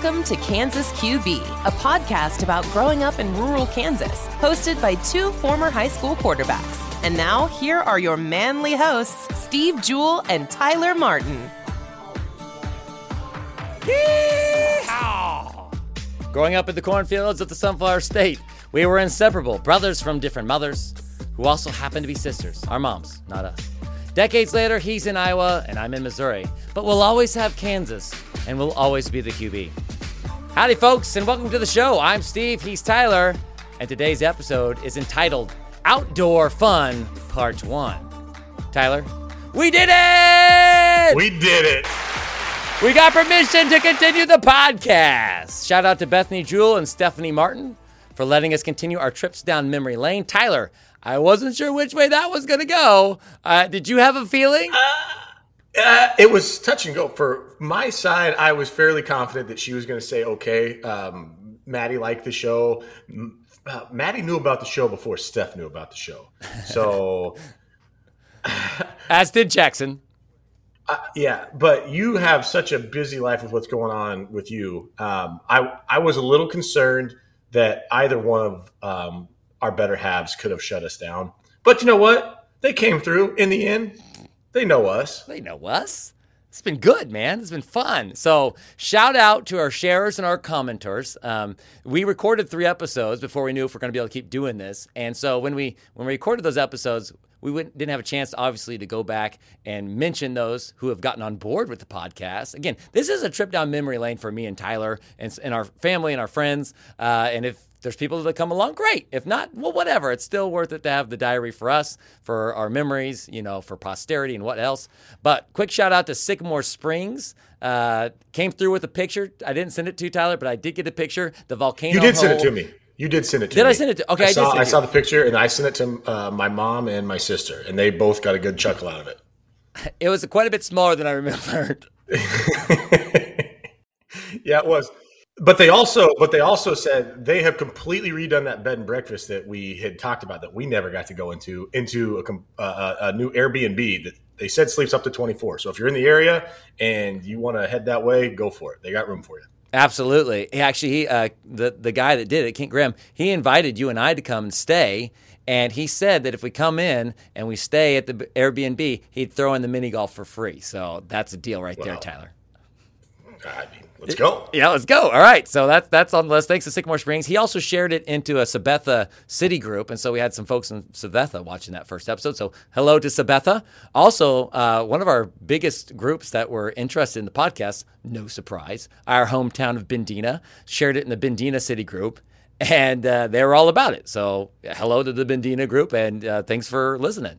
Welcome to Kansas QB, a podcast about growing up in rural Kansas, hosted by two former high school quarterbacks. And now, here are your manly hosts, Steve Juhl and Tyler Martin. Yeehaw! Growing up in the cornfields of the Sunflower State, we were inseparable, brothers from different mothers, who also happened to be sisters, our moms, not us. Decades later, he's in Iowa and I'm in Missouri, but we'll always have Kansas and we'll always be the QB. Howdy, folks, and welcome to the show. I'm Steve, he's Tyler, and today's episode is entitled Outdoor Fun Part 1. Tyler, we did it! We did it. We got permission to continue the podcast. Shout out to Bethany Juhl and Stephanie Martin for letting us continue our trips down memory lane. Tyler, I wasn't sure which way that was going to go. Uh, did you have a feeling? Uh, it was touch and go. For my side, I was fairly confident that she was going to say, okay, um, Maddie liked the show. Uh, Maddie knew about the show before Steph knew about the show. So. As did Jackson. Uh, yeah, but you have such a busy life with what's going on with you. Um, I I was a little concerned that either one of um, our better halves could have shut us down. But you know what? They came through in the end. They know us. They know us. It's been good, man. It's been fun. So, shout out to our sharers and our commenters. Um, we recorded three episodes before we knew if we're going to be able to keep doing this. And so, when we when we recorded those episodes, we didn't have a chance, obviously, to go back and mention those who have gotten on board with the podcast. Again, this is a trip down memory lane for me and Tyler and, and our family and our friends. Uh, and if there's people that come along, great. If not, well, whatever. It's still worth it to have the diary for us, for our memories, you know, for posterity and what else. But quick shout out to Sycamore Springs. Uh, came through with a picture. I didn't send it to you, Tyler, but I did get a picture. The volcano. You did hole. send it to me. You did send it to did me. I send it to? Okay, I, I saw, did. I saw the picture, and I sent it to uh, my mom and my sister, and they both got a good chuckle out of it. It was quite a bit smaller than I remembered. yeah, it was. But they also, but they also said they have completely redone that bed and breakfast that we had talked about that we never got to go into into a, a, a new Airbnb that they said sleeps up to twenty four. So if you're in the area and you want to head that way, go for it. They got room for you. Absolutely. He actually, he, uh, the the guy that did it, Kent Graham, he invited you and I to come and stay. And he said that if we come in and we stay at the Airbnb, he'd throw in the mini golf for free. So that's a deal right wow. there, Tyler. I mean, let's go. Yeah, let's go. All right. So that's that's on the list. Thanks to Sycamore Springs. He also shared it into a Sabetha city group, and so we had some folks in Sabetha watching that first episode. So hello to Sabetha. Also, uh, one of our biggest groups that were interested in the podcast, no surprise, our hometown of Bendena, shared it in the Bendena city group. And uh, they were all about it. So, hello to the Bendena group, and uh, thanks for listening.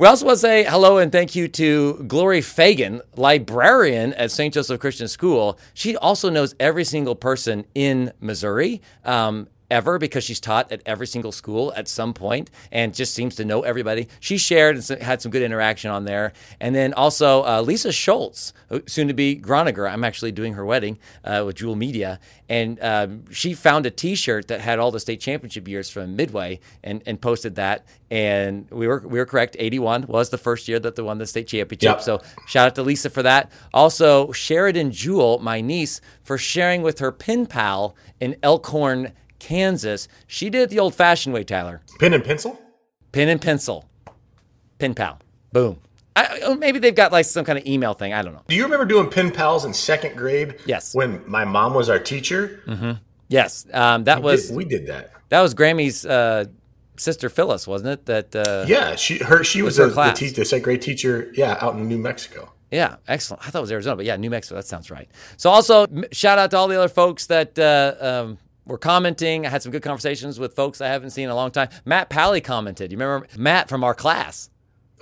We also want to say hello and thank you to Glory Fagan, librarian at St. Joseph Christian School. She also knows every single person in Missouri. Um, ever because she's taught at every single school at some point and just seems to know everybody. She shared and had some good interaction on there. And then also uh, Lisa Schultz, soon to be Groniger. I'm actually doing her wedding uh, with Juhl Media. And um, she found a t shirt that had all the state championship years from Midway and, and posted that. And we were we were correct. 81 was the first year that they won the state championship. Yep. So shout out to Lisa for that. Also, Sheridan Juhl, my niece, for sharing with her pen pal in Elkhorn, Kansas. She did it the old fashioned way, Tyler. Pen and pencil? Pen and pencil. Pen pal. Boom. I, oh, maybe they've got like some kind of email thing. I don't know. Do you remember doing pen pals in second grade? Yes. When my mom was our teacher? Mm-hmm. Yes. Um, that we was. Did, we did that. That was Grammy's uh, sister Phyllis, wasn't it? That. Uh, yeah. She her she was, was a, the, te- the second grade teacher. Yeah, out in New Mexico. Yeah, excellent. I thought it was Arizona, but yeah, New Mexico. That sounds right. So also shout out to all the other folks that. Uh, um, were commenting. I had some good conversations with folks I haven't seen in a long time. Matt Pally commented. You remember Matt from our class?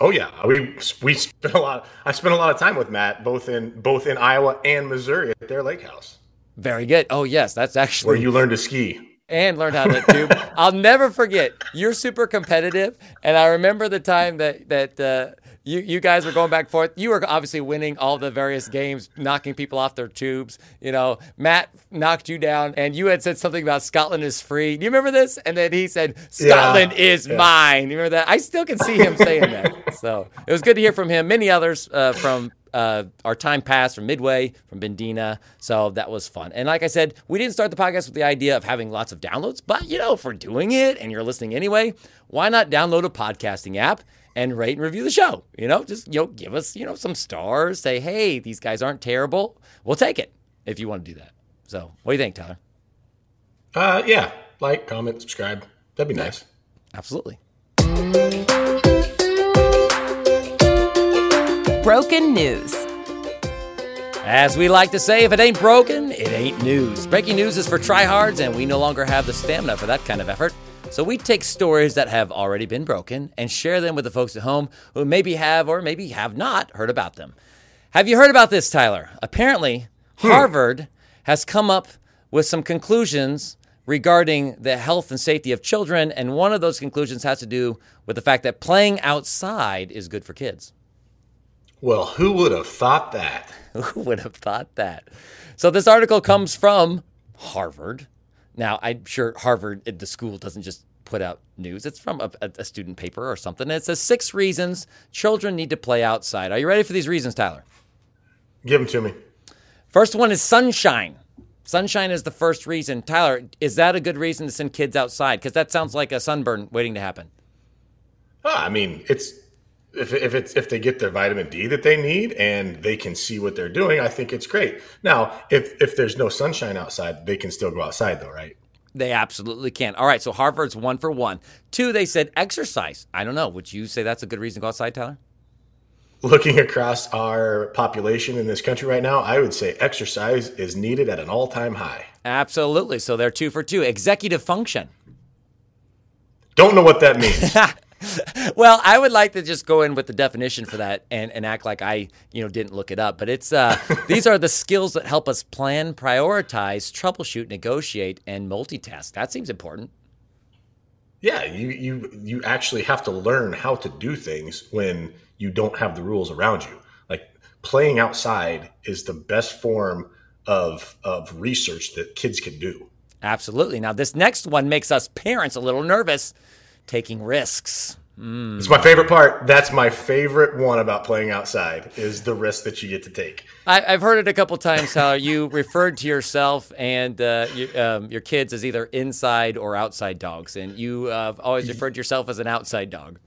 Oh yeah, we we spent a lot. I spent a lot of time with Matt, both in both in Iowa and Missouri at their lake house. Very good. Oh yes, that's actually where you learned to ski and learned how to do. I'll never forget. You're super competitive, and I remember the time that that. Uh, you, you guys were going back and forth. You were obviously winning all the various games, knocking people off their tubes. You know, Matt knocked you down, and you had said something about Scotland is free. Do you remember this? And then he said, Scotland yeah, is yeah. mine. You remember that? I still can see him saying that. So it was good to hear from him. Many others uh, from uh, our time passed from Midway, from Bendena. So that was fun. And like I said, we didn't start the podcast with the idea of having lots of downloads, but you know, if we're doing it and you're listening anyway, why not download a podcasting app? And rate and review the show. You know, just you know, give us you know some stars. Say, hey, these guys aren't terrible. We'll take it if you want to do that. So, what do you think, Tyler? Uh, yeah, like, comment, subscribe. That'd be nice. Absolutely. Broken news. As we like to say, if it ain't broken, it ain't news. Breaking news is for tryhards, and we no longer have the stamina for that kind of effort. So we take stories that have already been broken and share them with the folks at home who maybe have or maybe have not heard about them. Have you heard about this, Tyler? Apparently, hmm. Harvard has come up with some conclusions regarding the health and safety of children, and one of those conclusions has to do with the fact that playing outside is good for kids. Well, who would have thought that? who would have thought that? So this article comes from Harvard. Now, I'm sure Harvard, the school, doesn't just put out news. It's from a, a, student paper or something. it says six reasons children need to play outside. Are you ready for these reasons, Tyler? Give them to me. First one is sunshine. Sunshine is the first reason. Tyler, is that a good reason to send kids outside? Because that sounds like a sunburn waiting to happen. Ah, I mean, it's if, if it's if they get their vitamin D that they need and they can see what they're doing, I think it's great. Now, if if there's no sunshine outside, they can still go outside though, right? They absolutely can. All right, so Harvard's one for one. Two, they said exercise. I don't know. Would you say that's a good reason to go outside, Tyler? Looking across our population in this country right now, I would say exercise is needed at an all time high. Absolutely. So they're two for two. Executive function. Don't know what that means. well, I would like to just go in with the definition for that and, and act like I, you know, didn't look it up. But it's uh, these are the skills that help us plan, prioritize, troubleshoot, negotiate, and multitask. That seems important. Yeah, you you you actually have to learn how to do things when you don't have the rules around you. Like playing outside is the best form of of research that kids can do. Absolutely. Now, this next one makes us parents a little nervous taking risks. Mm. It's my favorite part. That's my favorite one about playing outside is the risk that you get to take. I, have heard it a couple times how you referred to yourself and uh, you, um, your kids as either inside or outside dogs, and you uh, always referred to yourself as an outside dog.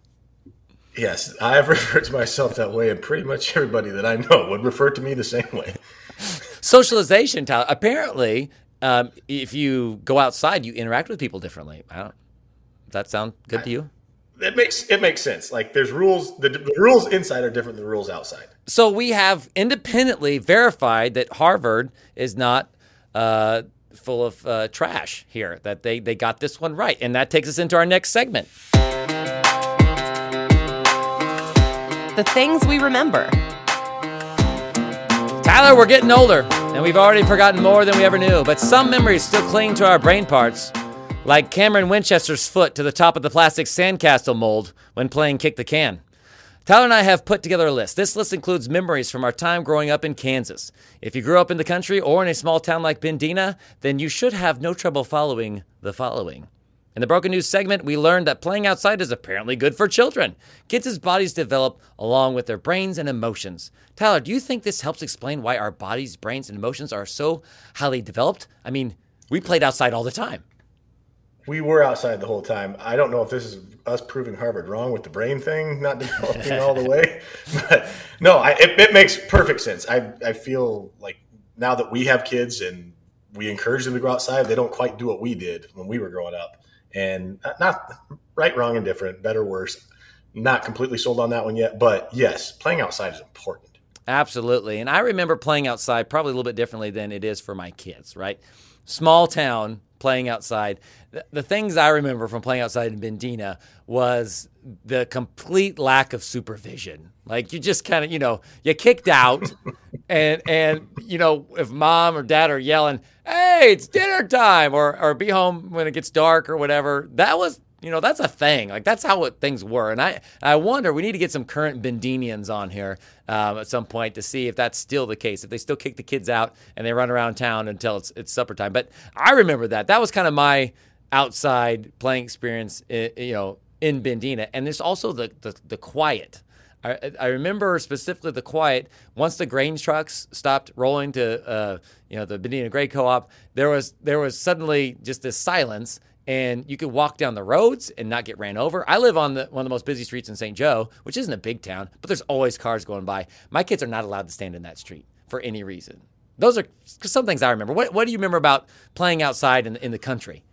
Yes, I have referred to myself that way, and pretty much everybody that I know would refer to me the same way. Socialization, Tyler. Apparently, um, if you go outside, you interact with people differently. I don't. Does that sound good to you? It makes it makes sense. Like there's rules. The, the rules inside are different than the rules outside. So we have independently verified that Harvard is not uh, full of uh, trash here. That they they got this one right, and that takes us into our next segment. The things we remember. Tyler, we're getting older, and we've already forgotten more than we ever knew. But some memories still cling to our brain parts like Cameron Winchester's foot to the top of the plastic sandcastle mold when playing Kick the Can. Tyler and I have put together a list. This list includes memories from our time growing up in Kansas. If you grew up in the country or in a small town like Bendena, then you should have no trouble following the following. In the Broken News segment, we learned that playing outside is apparently good for children. Kids' bodies develop along with their brains and emotions. Tyler, do you think this helps explain why our bodies, brains, and emotions are so highly developed? I mean, we played outside all the time we were outside the whole time. I don't know if this is us proving Harvard wrong with the brain thing not developing all the way, but no, I, it, it, makes perfect sense. I I feel like now that we have kids and we encourage them to go outside, they don't quite do what we did when we were growing up, and not right, wrong, and different, better, worse. Not completely sold on that one yet, but yes, playing outside is important. Absolutely, and I remember playing outside probably a little bit differently than it is for my kids. Right, small town playing outside. The, the things I remember from playing outside in Bendena was the complete lack of supervision. Like you just kind of, you know, you kicked out, and and you know if mom or dad are yelling, "Hey, it's dinner time," or or be home when it gets dark or whatever. That was you know, that's a thing. Like that's how it, things were. And I, I wonder we need to get some current Bendenians on here um, at some point to see if that's still the case. If they still kick the kids out and they run around town until it's it's supper time. But I remember that. That was kind of my outside playing experience. You know, in Bendena. And there's also the the, the quiet I, I remember specifically the quiet once the grain trucks stopped rolling to uh, you know the Bendena Grain Co-op. There was there was suddenly just this silence, and you could walk down the roads and not get ran over. I live on the, one of the most busy streets in St. Joe, which isn't a big town, but there's always cars going by. My kids are not allowed to stand in that street for any reason. Those are some things I remember. What, what do you remember about playing outside in, in the country?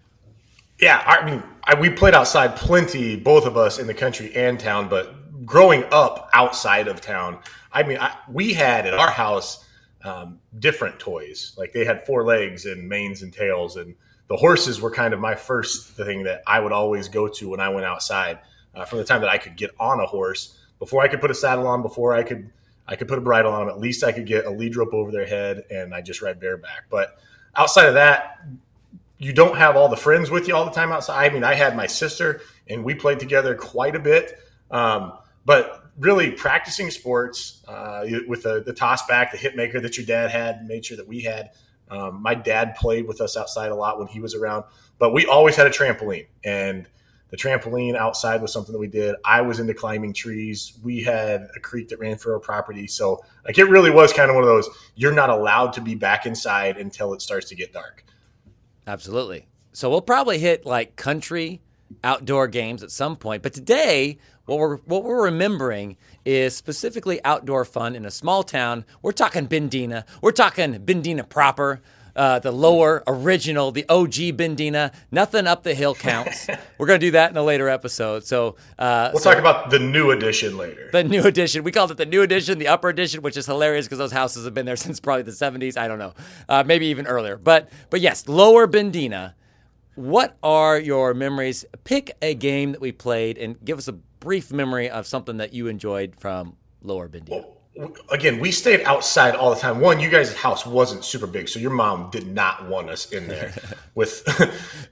Yeah, I mean, I, we played outside plenty, both of us in the country and town, but growing up outside of town, I mean, I, we had at our house um, different toys. Like they had four legs and manes and tails, and the horses were kind of my first thing that I would always go to when I went outside. Uh, from the time that I could get on a horse, before I could put a saddle on, before I could I could put a bridle on them. At least I could get a lead rope over their head, and I just ride bareback. But outside of that, you don't have all the friends with you all the time outside. I mean, I had my sister, and we played together quite a bit. Um, but really, practicing sports uh, with the, the toss back, the hit maker that your dad had, made sure that we had. Um, my dad played with us outside a lot when he was around, but we always had a trampoline, and the trampoline outside was something that we did. I was into climbing trees. We had a creek that ran through our property, so like it really was kind of one of those. You're not allowed to be back inside until it starts to get dark. Absolutely. So we'll probably hit like country outdoor games at some point. But today, what we're what we're remembering is specifically outdoor fun in a small town. We're talking Bendena. We're talking Bendena proper. Uh, the lower original, the OG Bendena. Nothing up the hill counts. We're gonna do that in a later episode. So uh, we'll so talk about the new edition later. The new edition. We called it the new edition, the upper edition, which is hilarious because those houses have been there since probably the 70s. I don't know, uh, maybe even earlier. But but yes, lower Bendena. What are your memories? Pick a game that we played and give us a brief memory of something that you enjoyed from lower Bendena. Well, again, we stayed outside all the time. One, you guys' house wasn't super big, so your mom did not want us in there with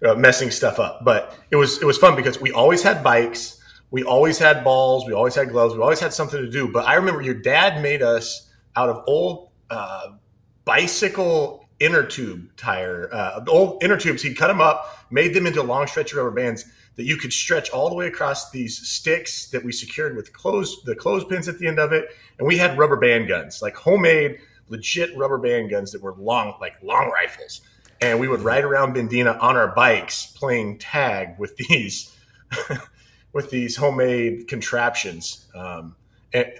uh, messing stuff up. But it was it was fun because we always had bikes, we always had balls, we always had gloves, we always had something to do. But I remember your dad made us out of old uh, bicycle inner tube tire, uh, old inner tubes. He'd cut them up, made them into long stretch rubber bands that you could stretch all the way across these sticks that we secured with clothes, the clothespins at the end of it. And we had rubber band guns, like homemade, legit rubber band guns that were long, like long rifles. And we would ride around Bendena on our bikes playing tag with these, with these homemade contraptions. Um, and,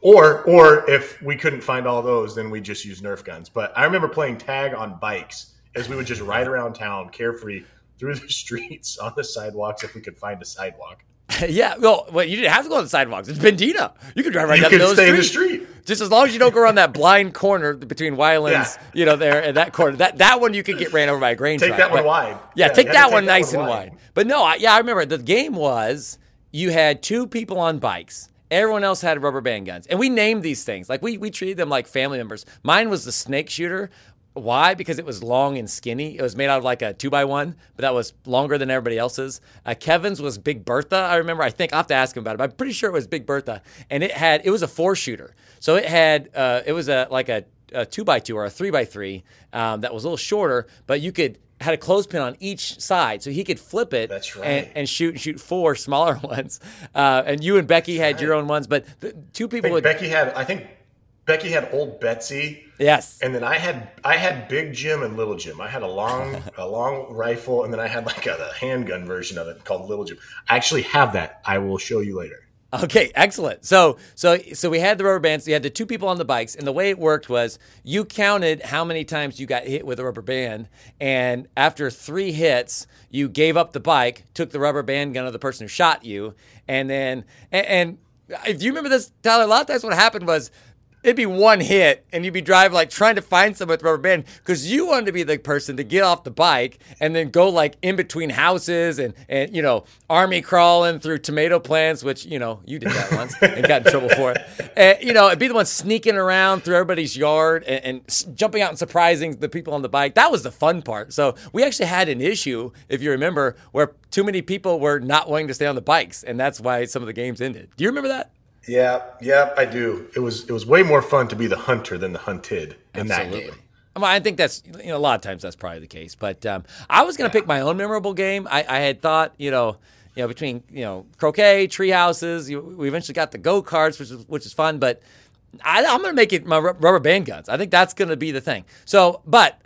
or, or if we couldn't find all those, then we just use Nerf guns. But I remember playing tag on bikes as we would just ride around town carefree through the streets on the sidewalks if we could find a sidewalk. yeah, well, well, you didn't have to go on the sidewalks. It's Bendena. You could drive right you down the middle stay of the street. Just as long as you don't go around that blind corner between Wylands, yeah. you know, there and that corner. That that one you could get ran over by a grain take truck. that one but, wide. Yeah, yeah take that take one that nice one and wide. wide. But no, I, yeah, I remember the game was you had two people on bikes. Everyone else had rubber band guns. And we named these things. Like we we treated them like family members. Mine was the snake shooter, why? Because it was long and skinny. It was made out of like a two by one, but that was longer than everybody else's. Uh, Kevin's was Big Bertha. I remember. I think I will have to ask him about it. But I'm pretty sure it was Big Bertha, and it had it was a four shooter. So it had uh, it was a like a, a, two by two or a three by three um, that was a little shorter, but you could had a clothespin on each side, so he could flip it right. and, and, shoot shoot four smaller ones. Uh, and you and Becky That's had right. your own ones, but the, two people. Would, Becky had I think Becky had old Betsy. Yes. And then I had I had Big Jim and Little Jim. I had a long a long rifle, and then I had like a, a, handgun version of it called Little Jim. I actually have that. I will show you later. Okay, excellent. So so so we had the rubber bands. You had the two people on the bikes, and the way it worked was you counted how many times you got hit with a rubber band, and after three hits, you gave up the bike, took the rubber band gun of the person who shot you, and then and, uh, and if you remember this, Tyler, a lot of times what happened was it'd be one hit and you'd be driving like trying to find someone with rubber band because you wanted to be the person to get off the bike and then go like in between houses and and you know army crawling through tomato plants which you know you did that once and got in trouble for it. And you know it'd be the one sneaking around through everybody's yard and, and jumping out and surprising the people on the bike. That was the fun part. So we actually had an issue if you remember where too many people were not wanting to stay on the bikes and that's why some of the games ended. Do you remember that yeah, yeah, I do. It was it was way more fun to be the hunter than the hunted in Absolutely. that game. Well, I think that's you know a lot of times that's probably the case. But um, I was going to yeah. pick my own memorable game. I, I, had thought you know you know, between you know croquet, tree houses. You, we eventually got the go karts, which is which is fun. But I, am going to make it my rubber band guns. I think that's going to be the thing. So, but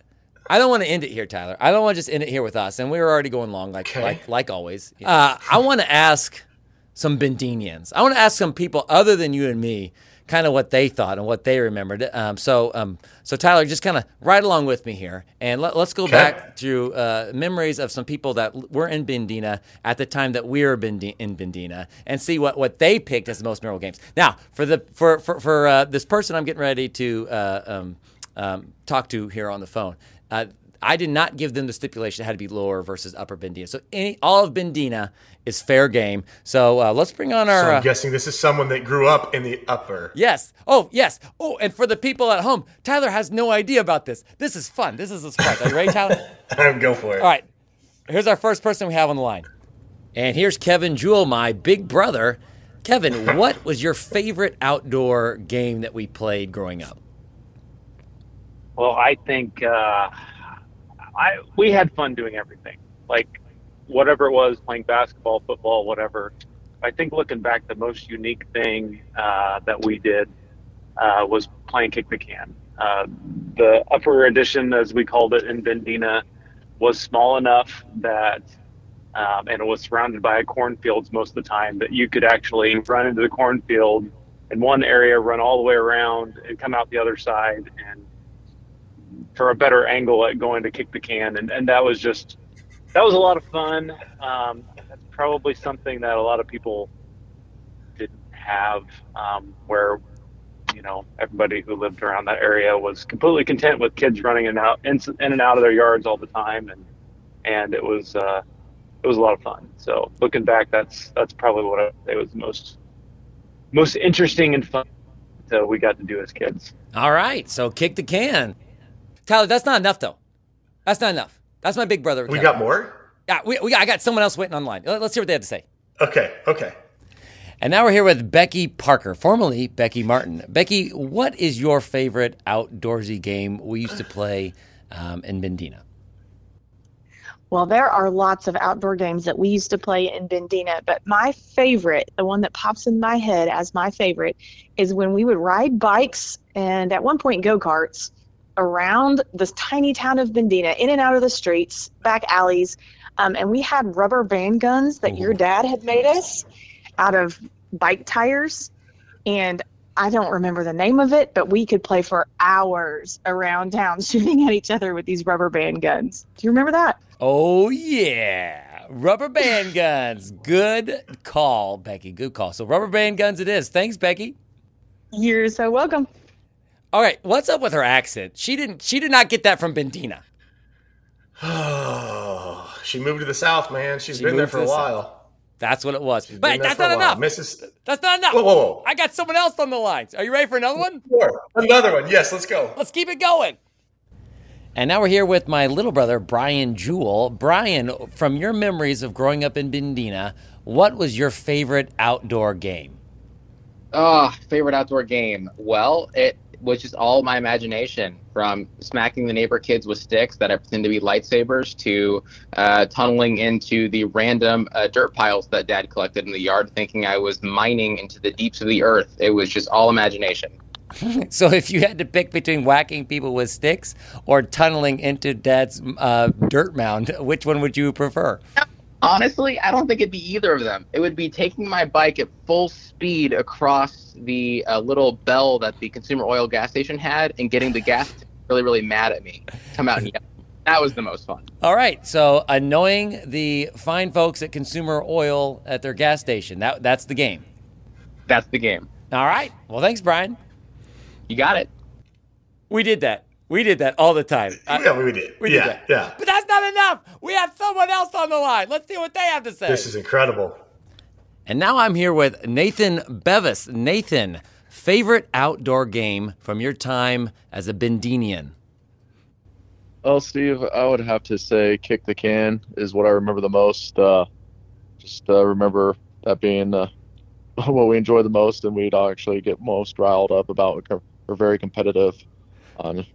I don't want to end it here, Tyler. I don't want to just end it here with us. And we were already going long, like okay. like like always. Uh, I want to ask some Bendenians. I want to ask some people other than you and me kind of what they thought and what they remembered. Um, so, um, so Tyler, just kind of ride along with me here, and let, us go okay. back to uh, memories of some people that were in Bendena at the time that we were in Bendena, and see what, what they picked as the most memorable games. Now, for the for for, for uh, this person, I'm getting ready to uh, um, um talk to here on the phone. I did not give them the stipulation it had to be lower versus upper Bendena. So any all of Bendena is fair game. So uh, let's bring on our. So I'm uh, guessing this is someone that grew up in the upper. Yes. Oh yes. Oh, and for the people at home, Tyler has no idea about this. This is fun. This is a surprise. Are you ready, Tyler? I'm go for it. All right. Here's our first person we have on the line, and here's Kevin Juhl, my big brother. Kevin, what was your favorite outdoor game that we played growing up? Well, I think. Uh I we had fun doing everything. Like whatever it was, playing basketball, football, whatever. I think looking back, the most unique thing uh, that we did uh, was playing kick the can. Uh, the upper edition, as we called it in Bendena, was small enough that, um, and it was surrounded by cornfields most of the time, that you could actually run into the cornfield in one area, run all the way around, and come out the other side, and for a better angle at going to kick the can, and, and that was just that was a lot of fun. Um, that's probably something that a lot of people didn't have, um, where you know everybody who lived around that area was completely content with kids running in and out in, in and out of their yards all the time, and and it was uh, it was a lot of fun. So looking back, that's that's probably what I say was most most interesting and fun that we got to do as kids. All right, so kick the can. Tyler, that's not enough though. That's not enough. That's my big brother. We got more. Yeah, we, we I got someone else waiting online. Let's hear what they have to say. Okay. Okay. And now we're here with Becky Parker, formerly Becky Martin. Becky, what is your favorite outdoorsy game we used to play um, in Bendena? Well, there are lots of outdoor games that we used to play in Bendena, but my favorite, the one that pops in my head as my favorite, is when we would ride bikes and at one point go karts around this tiny town of Bendena, in and out of the streets, back alleys. Um, and we had rubber band guns that Ooh. your dad had made us out of bike tires. And I don't remember the name of it, but we could play for hours around town shooting at each other with these rubber band guns. Do you remember that? Oh, yeah. Rubber band guns. Good call, Becky. Good call. So, rubber band guns it is. Thanks, Becky. You're so welcome. All right, what's up with her accent? She didn't. She did not get that from Bendena. Oh, she moved to the south, man. She's she been there for a while. South. That's what it was. She's but that's not enough. Mrs. That's not enough. Whoa, whoa, whoa. I got someone else on the lines. Are you ready for another one? Sure. Another one. Yes, let's go. Let's keep it going. And now we're here with my little brother, Brian Juhl. Brian, from your memories of growing up in Bendena, what was your favorite outdoor game? Oh, favorite outdoor game. Well, it was just all my imagination from smacking the neighbor kids with sticks that I pretend to be lightsabers to uh, tunneling into the random uh, dirt piles that dad collected in the yard, thinking I was mining into the deeps of the earth. It was just all imagination. so if you had to pick between whacking people with sticks or tunneling into dad's uh, dirt mound, which one would you prefer? Honestly, I don't think it'd be either of them. It would be taking my bike at full speed across the uh, little bell that the consumer oil gas station had and getting the gas really, really mad at me. Come out and yell. That was the most fun. All right. So annoying the fine folks at consumer oil at their gas station. That that's the game. That's the game. All right. Well, thanks, Brian. You got it. We did that. We did that all the time. Yeah, we did. We yeah, did that. Yeah. But that's not enough. We have someone else on the line. Let's see what they have to say. This is incredible. And now I'm here with Nathan Bevis. Nathan, favorite outdoor game from your time as a Bendenian? Well, Steve, I would have to say kick the can is what I remember the most. Uh, just uh, remember that being uh, what we enjoy the most and we'd actually get most riled up about. We're very competitive. Um,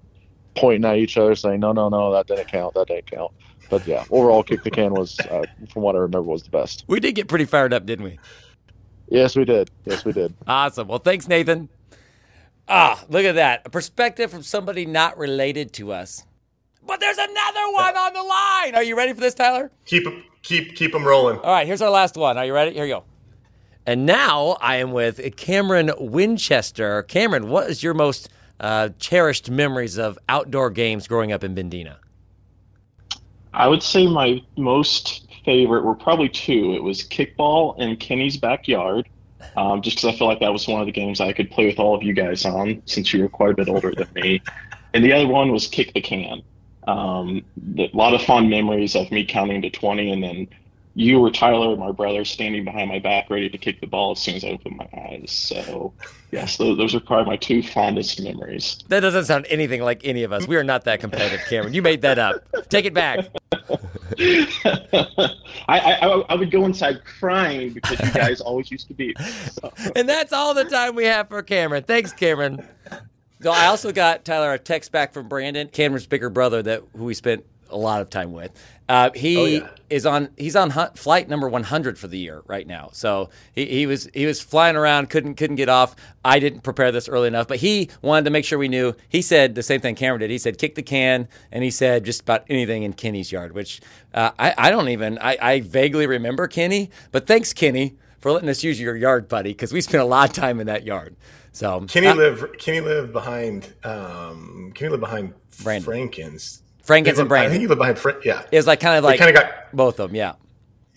pointing at each other, saying, "No, no, no, that didn't count. That didn't count." But yeah, overall, kick the can was, uh, from what I remember, was the best. We did get pretty fired up, didn't we? Yes, we did. Yes, we did. Awesome. Well, thanks, Nathan. Ah, look at that. A perspective from somebody not related to us. But there's another one on the line. Are you ready for this, Tyler? Keep keep keep them rolling. All right, here's our last one. Are you ready? Here you go. And now I am with Cameron Winchester. Cameron, what is your most uh, cherished memories of outdoor games growing up in Bendena? I would say my most favorite were probably two. It was kickball in Kenny's backyard, um, just because I feel like that was one of the games I could play with all of you guys on, since you were quite a bit older than me. And the other one was kick the can. Um, a lot of fond memories of me counting to 20 and then you or Tyler, my brother, standing behind my back, ready to kick the ball as soon as I opened my eyes. So, yes, those, those are probably my two fondest memories. That doesn't sound anything like any of us. We are not that competitive, Cameron. You made that up. Take it back. I, I, I would go inside crying because you guys always used to beat. So. And that's all the time we have for Cameron. Thanks, Cameron. So I also got Tyler a text back from Brandon, Cameron's bigger brother, that who we spent a lot of time with. Uh, he Oh, yeah. is on he's on hunt, flight number 100 for the year right now. So he, he was he was flying around, couldn't couldn't get off. I didn't prepare this early enough, but he wanted to make sure we knew. He said the same thing Cameron did. He said kick the can, and he said just about anything in Kenny's yard, which uh, I I don't even I, I vaguely remember Kenny, but thanks Kenny for letting us use your yard, buddy, because we spent a lot of time in that yard. So Kenny uh, lived. Kenny lived behind. Um, Kenny lived behind Brandon. Frankens. Frankens and brain I think he lived behind. Fra- yeah. It was like kind of like kind of got. both of them, yeah.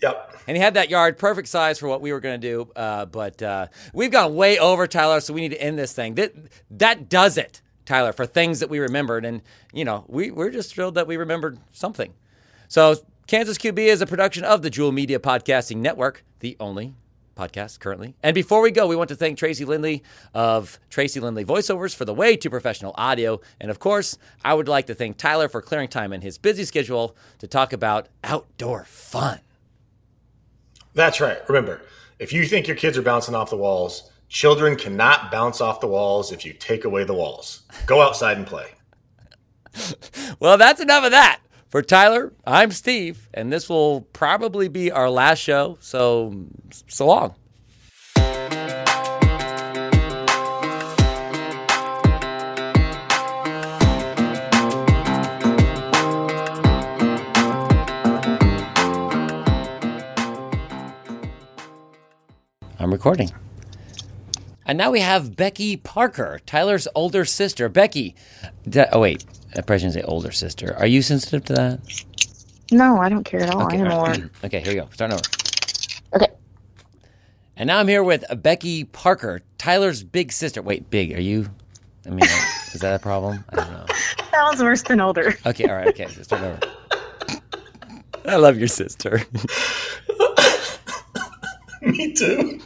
Yep. And he had that yard perfect size for what we were going to do. Uh, but uh, we've gone way over, Tyler, so we need to end this thing. That, that does it, Tyler, for things that we remembered. And, you know, we, we're just thrilled that we remembered something. So, Kansas QB is a production of the Juhl Media Podcasting Network, the only podcast currently. And before we go, we want to thank Tracy Lindley of Tracy Lindley Voiceovers for the way to professional audio. And of course, I would like to thank Tyler for clearing time in his busy schedule to talk about outdoor fun. That's right. Remember, if you think your kids are bouncing off the walls, children cannot bounce off the walls if you take away the walls. Go outside and play. Well, that's enough of that. For Tyler, I'm Steve, and this will probably be our last show. So, so long. I'm recording. And now we have Becky Parker, Tyler's older sister. Becky, d- oh wait, I probably shouldn't say older sister. Are you sensitive to that? No, I don't care at all Okay, all anymore. right. okay, here we go. Starting over. Okay. And now I'm here with Becky Parker, Tyler's big sister. Wait, big? Are you? I mean, is that a problem? I don't know. That was worse than older. Okay, all right, okay, so start over. I love your sister. Me too.